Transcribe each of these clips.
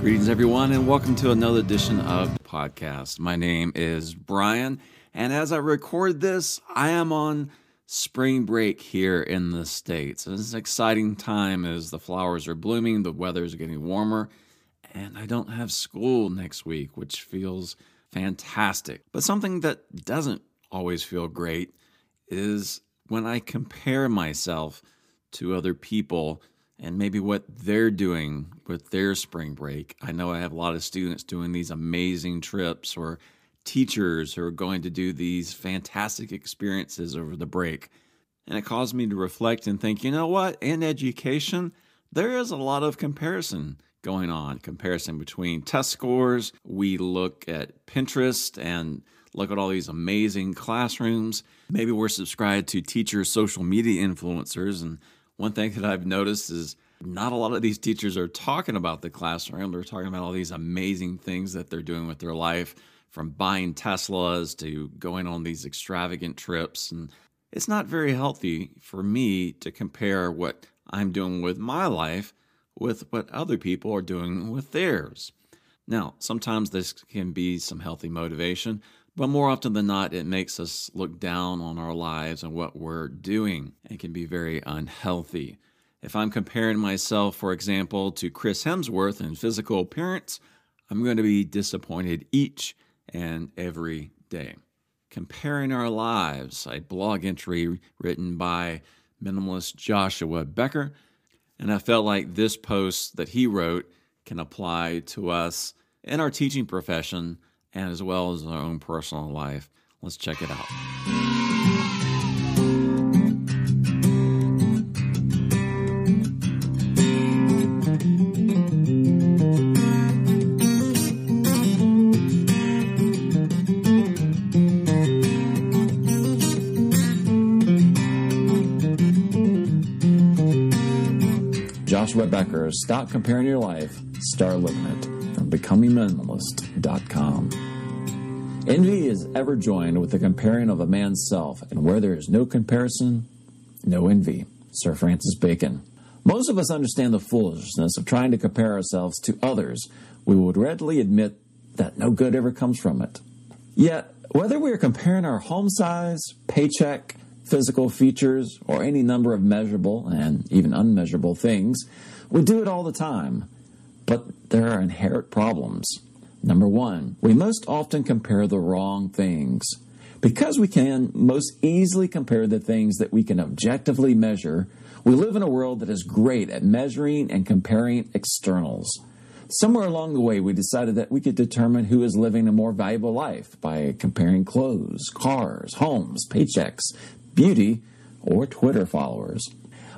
Greetings, everyone, and welcome to another edition of the podcast. My name is Bryan, and as I record this, I am on spring break here in the States. It's an exciting time as the flowers are blooming, the weather is getting warmer, and I don't have school next week, which feels fantastic. But something that doesn't always feel great is when I compare myself to other people and maybe what they're doing with their spring break. I know I have a lot of students doing these amazing trips or teachers who are going to do these fantastic experiences over the break. And it caused me to reflect and think, you know what? In education, there is a lot of comparison going on, comparison between test scores. We look at Pinterest and look at all these amazing classrooms. Maybe we're subscribed to teacher social media influencers and one thing that I've noticed is not a lot of these teachers are talking about the classroom. They're talking about all these amazing things that they're doing with their life, from buying Teslas to going on these extravagant trips. And it's not very healthy for me to compare what I'm doing with my life with what other people are doing with theirs. Now, sometimes this can be some healthy motivation, but more often than not, it makes us look down on our lives and what we're doing and can be very unhealthy. If I'm comparing myself, for example, to Chris Hemsworth in physical appearance, I'm going to be disappointed each and every day. Comparing our lives, a blog entry written by minimalist Joshua Becker. And I felt like this post that he wrote can apply to us in our teaching profession and as well as our own personal life. Let's check it out. Joshua Becker, Stop Comparing Your Life, Start Living It becomingminimalist.com. Envy is ever joined with the comparing of a man's self, and where there is no comparison, no envy. Sir Francis Bacon. Most of us understand the foolishness of trying to compare ourselves to others. We would readily admit that no good ever comes from it. Yet, whether we are comparing our home size, paycheck, physical features, or any number of measurable and even unmeasurable things, we do it all the time. But there are inherent problems. Number one, we most often compare the wrong things. Because we can most easily compare the things that we can objectively measure, we live in a world that is great at measuring and comparing externals. Somewhere along the way, we decided that we could determine who is living a more valuable life by comparing clothes, cars, homes, paychecks, beauty, or Twitter followers.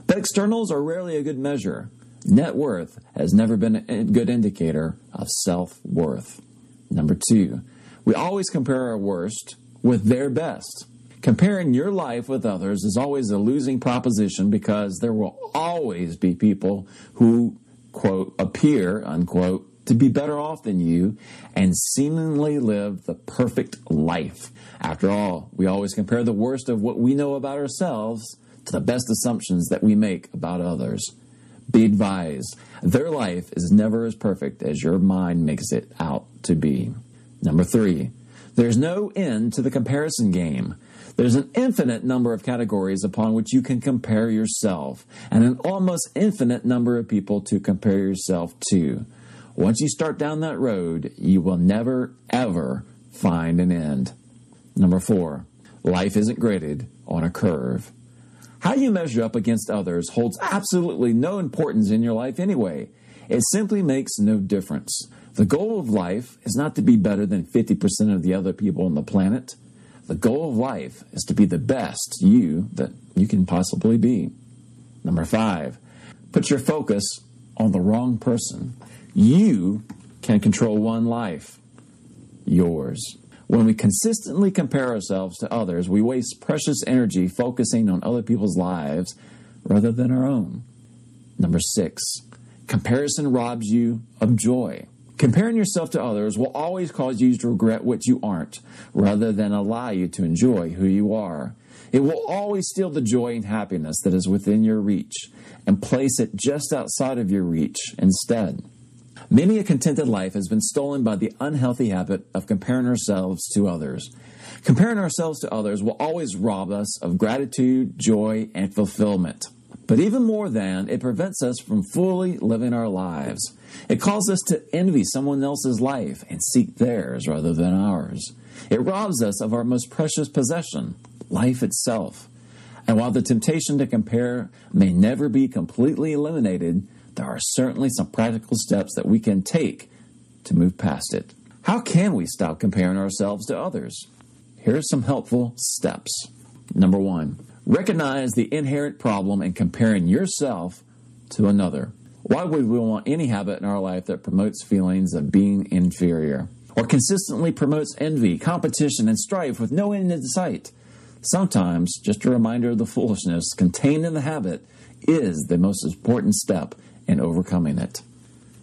But externals are rarely a good measure. Net worth has never been a good indicator of self worth. Number two, we always compare our worst with their best. Comparing your life with others is always a losing proposition because there will always be people who, quote, appear, unquote, to be better off than you and seemingly live the perfect life. After all, we always compare the worst of what we know about ourselves to the best assumptions that we make about others. Be advised, their life is never as perfect as your mind makes it out to be. Number three, there's no end to the comparison game. There's an infinite number of categories upon which you can compare yourself, and an almost infinite number of people to compare yourself to. Once you start down that road, you will never, ever find an end. Number four, life isn't graded on a curve. How you measure up against others holds absolutely no importance in your life anyway. It simply makes no difference. The goal of life is not to be better than 50% of the other people on the planet. The goal of life is to be the best you that you can possibly be. Number five, put your focus on the wrong person. You can control one life, yours. When we consistently compare ourselves to others, we waste precious energy focusing on other people's lives rather than our own. Number six, comparison robs you of joy. Comparing yourself to others will always cause you to regret what you aren't rather than allow you to enjoy who you are. It will always steal the joy and happiness that is within your reach and place it just outside of your reach instead. Many a contented life has been stolen by the unhealthy habit of comparing ourselves to others. Comparing ourselves to others will always rob us of gratitude, joy, and fulfillment. But even more than, it prevents us from fully living our lives. It calls us to envy someone else's life and seek theirs rather than ours. It robs us of our most precious possession, life itself. And while the temptation to compare may never be completely eliminated, there are certainly some practical steps that we can take to move past it. How can we stop comparing ourselves to others? Here are some helpful steps. Number one, recognize the inherent problem in comparing yourself to another. Why would we want any habit in our life that promotes feelings of being inferior or consistently promotes envy, competition, and strife with no end in sight? Sometimes just a reminder of the foolishness contained in the habit is the most important step in overcoming it.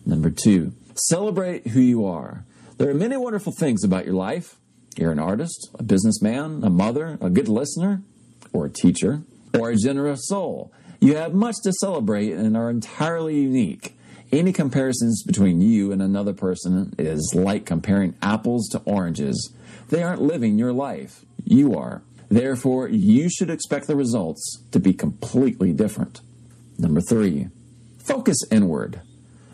Number two, celebrate who you are. There are many wonderful things about your life. You're an artist, a businessman, a mother, a good listener, or a teacher, or a generous soul. You have much to celebrate and are entirely unique. Any comparisons between you and another person is like comparing apples to oranges. They aren't living your life. You are. Therefore, you should expect the results to be completely different. Number three, focus inward.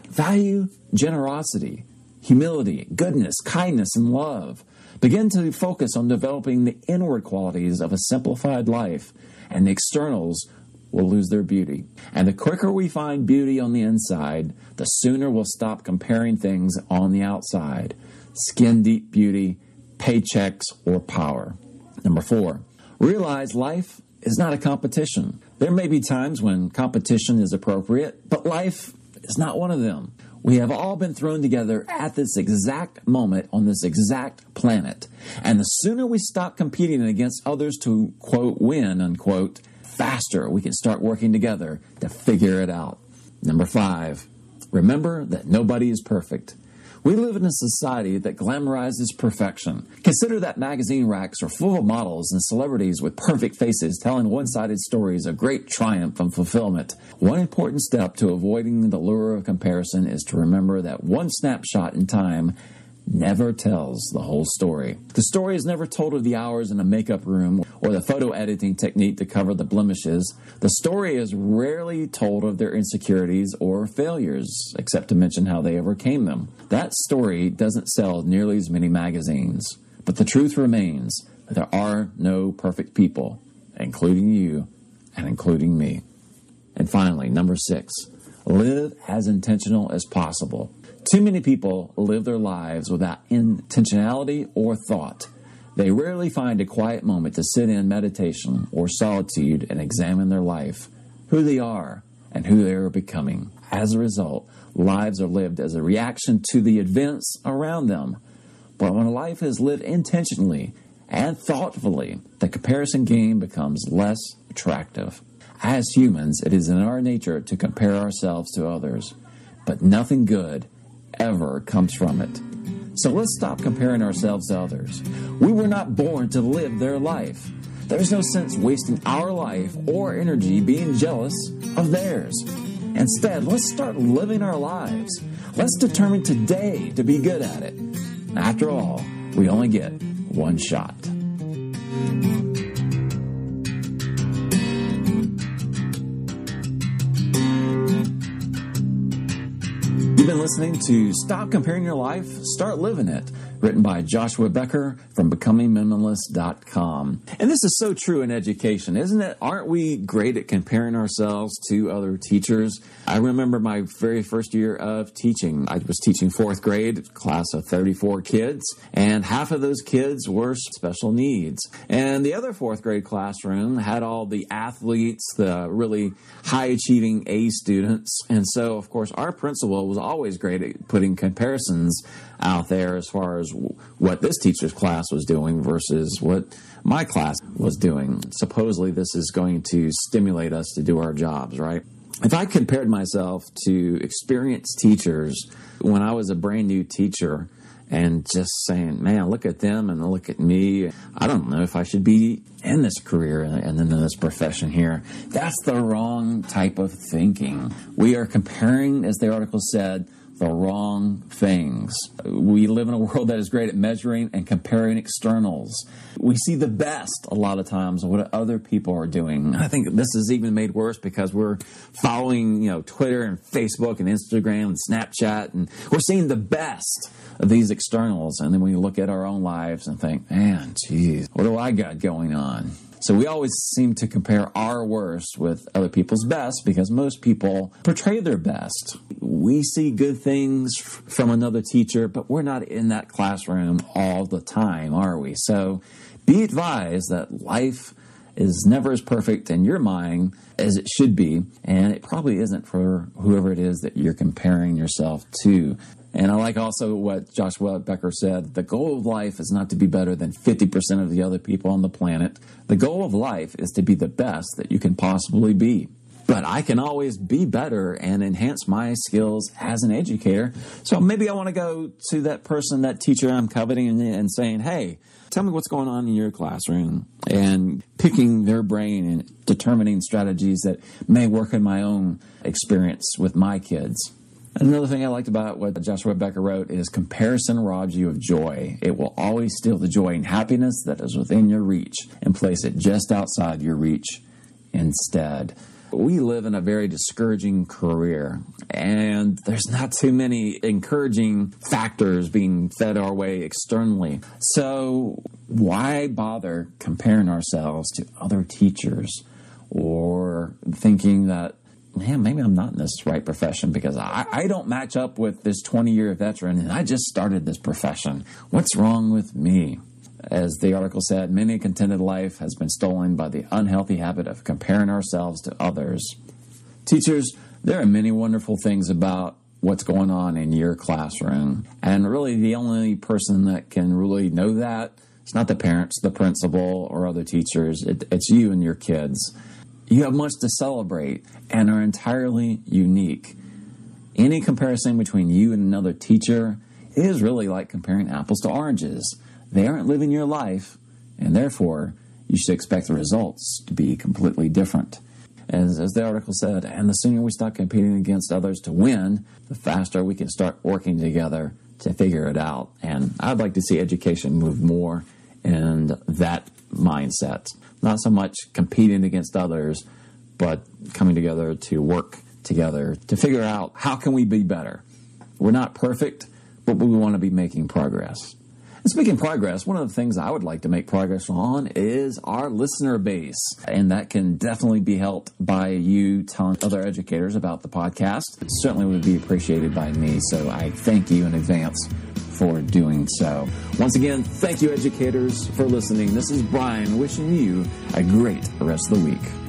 Value generosity, humility, goodness, kindness, and love. Begin to focus on developing the inward qualities of a simplified life, and the externals will lose their beauty. And the quicker we find beauty on the inside, the sooner we'll stop comparing things on the outside skin deep beauty, paychecks, or power. Number four, realize life is not a competition. There may be times when competition is appropriate, but life is not one of them. We have all been thrown together at this exact moment on this exact planet. And the sooner we stop competing against others to, quote, win, unquote, faster we can start working together to figure it out. Number five, remember that nobody is perfect. We live in a society that glamorizes perfection. Consider that magazine racks are full of models and celebrities with perfect faces telling one sided stories of great triumph and fulfillment. One important step to avoiding the lure of comparison is to remember that one snapshot in time never tells the whole story. The story is never told of the hours in a makeup room or the photo editing technique to cover the blemishes. The story is rarely told of their insecurities or failures, except to mention how they overcame them. That story doesn't sell nearly as many magazines. But the truth remains that there are no perfect people, including you and including me. And finally, number six, live as intentional as possible. Too many people live their lives without intentionality or thought. They rarely find a quiet moment to sit in meditation or solitude and examine their life, who they are, and who they are becoming. As a result, lives are lived as a reaction to the events around them. But when a life is lived intentionally and thoughtfully, the comparison game becomes less attractive. As humans, it is in our nature to compare ourselves to others, but nothing good ever comes from it. So let's stop comparing ourselves to others. We were not born to live their life. There's no sense wasting our life or energy being jealous of theirs. Instead, let's start living our lives. Let's determine today to be good at it. After all, we only get one shot. Listening to Stop Comparing Your Life, Start Living It, written by Joshua Becker from BecomingMinimalist.com. And this is so true in education, isn't it? Aren't we great at comparing ourselves to other teachers? I remember my very first year of teaching. I was teaching fourth grade, class of 34 kids, and half of those kids were special needs. And the other fourth grade classroom had all the athletes, the really high achieving A students. And so, of course, our principal was always great at putting comparisons out there as far as what this teacher's class was doing versus what my class was doing. Supposedly, this is going to stimulate us to do our jobs, right? If I compared myself to experienced teachers when I was a brand new teacher, and just saying, man, look at them and look at me. I don't know if I should be in this career and in this profession here. That's the wrong type of thinking. We are comparing, as the article said, the wrong things. We live in a world that is great at measuring and comparing externals. We see the best a lot of times of what other people are doing. I think this is even made worse because we're following, you know, Twitter and Facebook and Instagram and Snapchat and we're seeing the best of these externals and then we look at our own lives and think, man, geez, what do I got going on? So we always seem to compare our worst with other people's best because most people portray their best. We see good things from another teacher, but we're not in that classroom all the time, are we? So be advised that life is never as perfect in your mind as it should be, and it probably isn't for whoever it is that you're comparing yourself to. And I like also what Joshua Becker said the goal of life is not to be better than 50% of the other people on the planet. The goal of life is to be the best that you can possibly be. But I can always be better and enhance my skills as an educator. So maybe I want to go to that person, that teacher I'm coveting, and saying, hey, tell me what's going on in your classroom and picking their brain and determining strategies that may work in my own experience with my kids. Another thing I liked about what Joshua Becker wrote is comparison robs you of joy. It will always steal the joy and happiness that is within your reach and place it just outside your reach instead. We live in a very discouraging career, and there's not too many encouraging factors being fed our way externally. So, why bother comparing ourselves to other teachers or thinking that man, maybe I'm not in this right profession because I, I don't match up with this 20 year veteran and I just started this profession. What's wrong with me? As the article said, many a contented life has been stolen by the unhealthy habit of comparing ourselves to others. Teachers, there are many wonderful things about what's going on in your classroom. And really, the only person that can really know that it's not the parents, the principal, or other teachers. It, it's you and your kids. You have much to celebrate and are entirely unique. Any comparison between you and another teacher is really like comparing apples to oranges. They aren't living your life, and therefore, you should expect the results to be completely different. As, as the article said, and the sooner we stop competing against others to win, the faster we can start working together to figure it out. And I'd like to see education move more in that mindset. Not so much competing against others, but coming together to work together to figure out how can we be better. We're not perfect, but we want to be making progress. And speaking progress, one of the things I would like to make progress on is our listener base. And that can definitely be helped by you telling other educators about the podcast. It certainly would be appreciated by me. So I thank you in advance for doing so. Once again, thank you, educators, for listening. This is Bryan wishing you a great rest of the week.